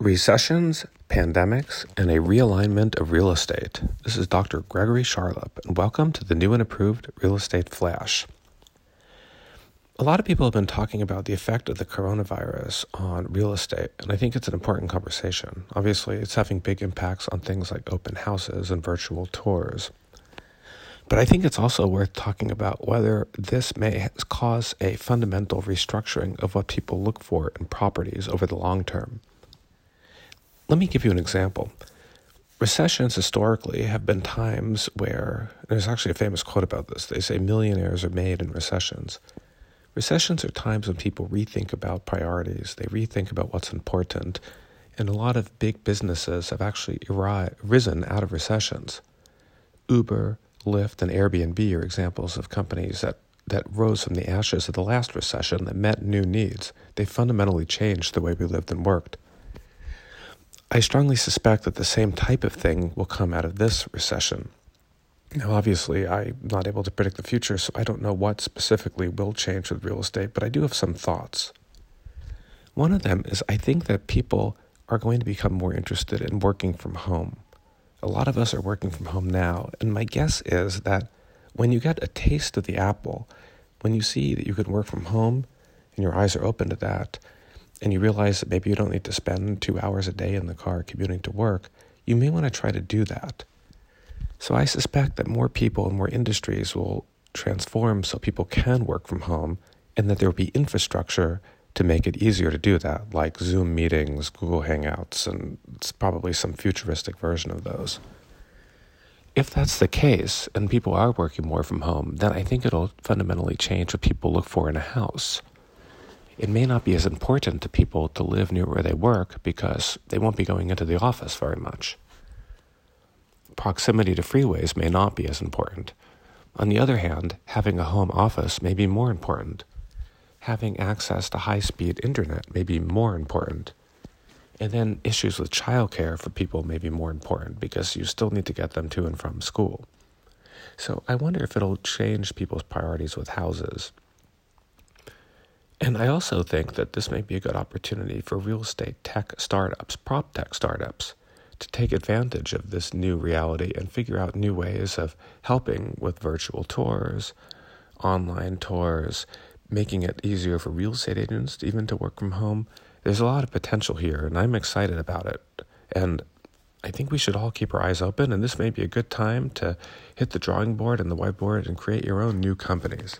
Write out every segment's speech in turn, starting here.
Recessions, pandemics, and a realignment of real estate. This is Dr. Gregory Charlop, and welcome to the new and approved Real Estate Flash. A lot of people have been talking about the effect of the coronavirus on real estate, and I think it's an important conversation. Obviously, it's having big impacts on things like open houses and virtual tours. But I think it's also worth talking about whether this may cause a fundamental restructuring of what people look for in properties over the long term. Let me give you an example. Recessions historically have been times where there's actually a famous quote about this. They say millionaires are made in recessions. Recessions are times when people rethink about priorities, they rethink about what's important, and a lot of big businesses have actually risen out of recessions. Uber, Lyft, and Airbnb are examples of companies that, that rose from the ashes of the last recession that met new needs. They fundamentally changed the way we lived and worked. I strongly suspect that the same type of thing will come out of this recession. Now, obviously, I'm not able to predict the future, so I don't know what specifically will change with real estate, but I do have some thoughts. One of them is I think that people are going to become more interested in working from home. A lot of us are working from home now, and my guess is that when you get a taste of the apple, when you see that you can work from home and your eyes are open to that, and you realize that maybe you don't need to spend two hours a day in the car commuting to work, you may want to try to do that. So I suspect that more people and more industries will transform so people can work from home and that there will be infrastructure to make it easier to do that, like Zoom meetings, Google Hangouts, and it's probably some futuristic version of those. If that's the case and people are working more from home, then I think it'll fundamentally change what people look for in a house it may not be as important to people to live near where they work because they won't be going into the office very much. Proximity to freeways may not be as important. On the other hand, having a home office may be more important. Having access to high speed internet may be more important. And then issues with childcare for people may be more important because you still need to get them to and from school. So I wonder if it'll change people's priorities with houses. And I also think that this may be a good opportunity for real estate tech startups, prop tech startups, to take advantage of this new reality and figure out new ways of helping with virtual tours, online tours, making it easier for real estate agents even to work from home. There's a lot of potential here, and I'm excited about it. And I think we should all keep our eyes open, and this may be a good time to hit the drawing board and the whiteboard and create your own new companies.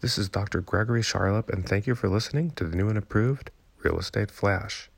This is Dr. Gregory Charlop, and thank you for listening to the new and approved Real Estate Flash.